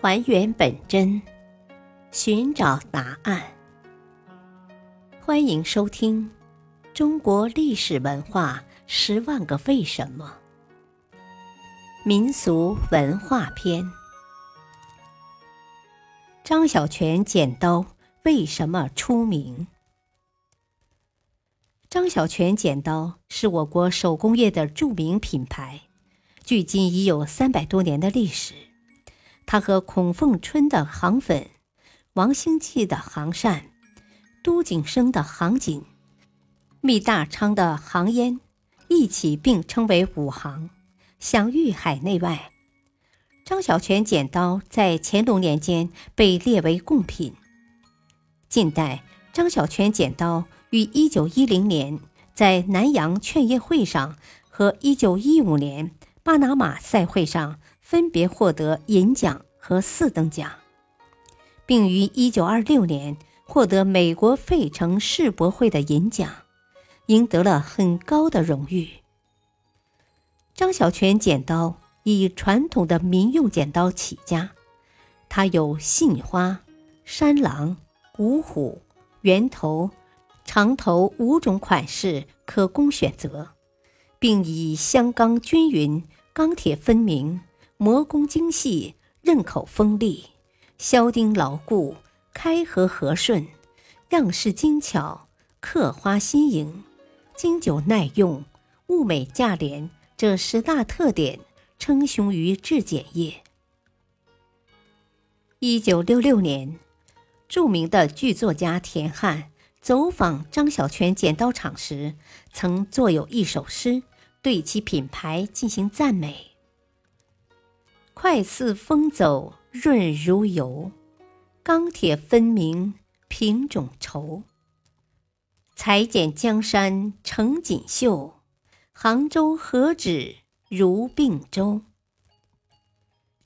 还原本真，寻找答案。欢迎收听《中国历史文化十万个为什么》民俗文化篇。张小泉剪刀为什么出名？张小泉剪刀是我国手工业的著名品牌，距今已有三百多年的历史。他和孔凤春的行粉、王兴记的行扇、都景生的行锦、密大昌的行烟一起并称为五行，享誉海内外。张小泉剪刀在乾隆年间被列为贡品。近代，张小泉剪刀于1910年在南洋劝业会上和1915年巴拿马赛会上。分别获得银奖和四等奖，并于1926年获得美国费城世博会的银奖，赢得了很高的荣誉。张小泉剪刀以传统的民用剪刀起家，它有杏花、山狼、五虎、圆头、长头五种款式可供选择，并以香钢均匀、钢铁分明。磨工精细，刃口锋利，削钉牢固，开合和顺，样式精巧，刻花新颖，经久耐用，物美价廉这十大特点称雄于制剪业。一九六六年，著名的剧作家田汉走访张小泉剪刀厂时，曾作有一首诗，对其品牌进行赞美。快似风走，润如油；钢铁分明，品种稠。裁剪江山成锦绣，杭州何止如并州？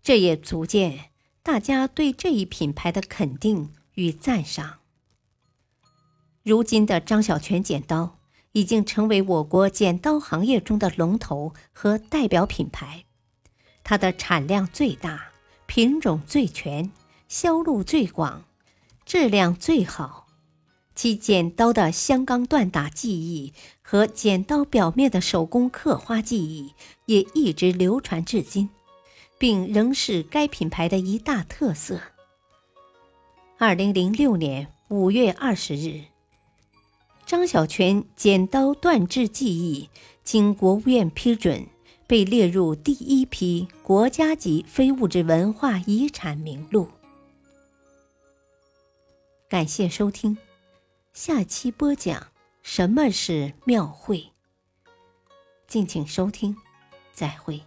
这也足见大家对这一品牌的肯定与赞赏。如今的张小泉剪刀已经成为我国剪刀行业中的龙头和代表品牌。它的产量最大，品种最全，销路最广，质量最好。其剪刀的香钢锻打技艺和剪刀表面的手工刻花技艺也一直流传至今，并仍是该品牌的一大特色。二零零六年五月二十日，张小泉剪刀锻制技艺经国务院批准。被列入第一批国家级非物质文化遗产名录。感谢收听，下期播讲什么是庙会。敬请收听，再会。